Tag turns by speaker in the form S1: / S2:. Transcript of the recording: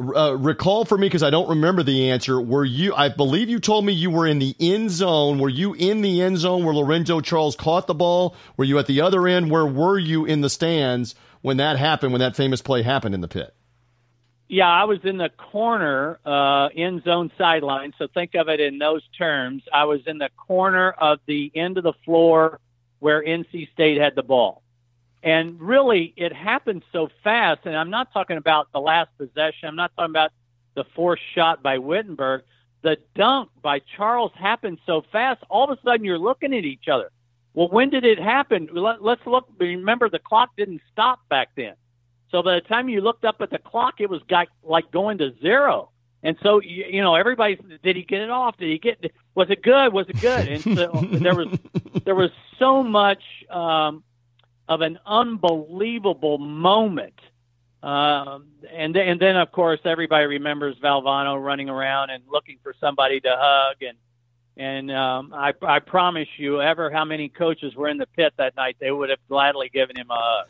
S1: uh, recall for me because I don't remember the answer. Were you? I believe you told me you were in the end zone. Were you in the end zone where Lorenzo Charles caught the ball? Were you at the other end? Where were you in the stands when that happened? When that famous play happened in the pit?
S2: Yeah, I was in the corner, uh, end zone sideline. So think of it in those terms. I was in the corner of the end of the floor where NC State had the ball. And really, it happened so fast. And I'm not talking about the last possession. I'm not talking about the forced shot by Whittenburg. The dunk by Charles happened so fast. All of a sudden, you're looking at each other. Well, when did it happen? Let, let's look. Remember, the clock didn't stop back then. So by the time you looked up at the clock, it was got, like going to zero. And so you, you know, everybody did he get it off? Did he get? Was it good? Was it good? And so there was there was so much um, of an unbelievable moment. Um, and and then of course everybody remembers Valvano running around and looking for somebody to hug and and um, I, I promise you, ever how many coaches were in the pit that night, they would have gladly given him a hug.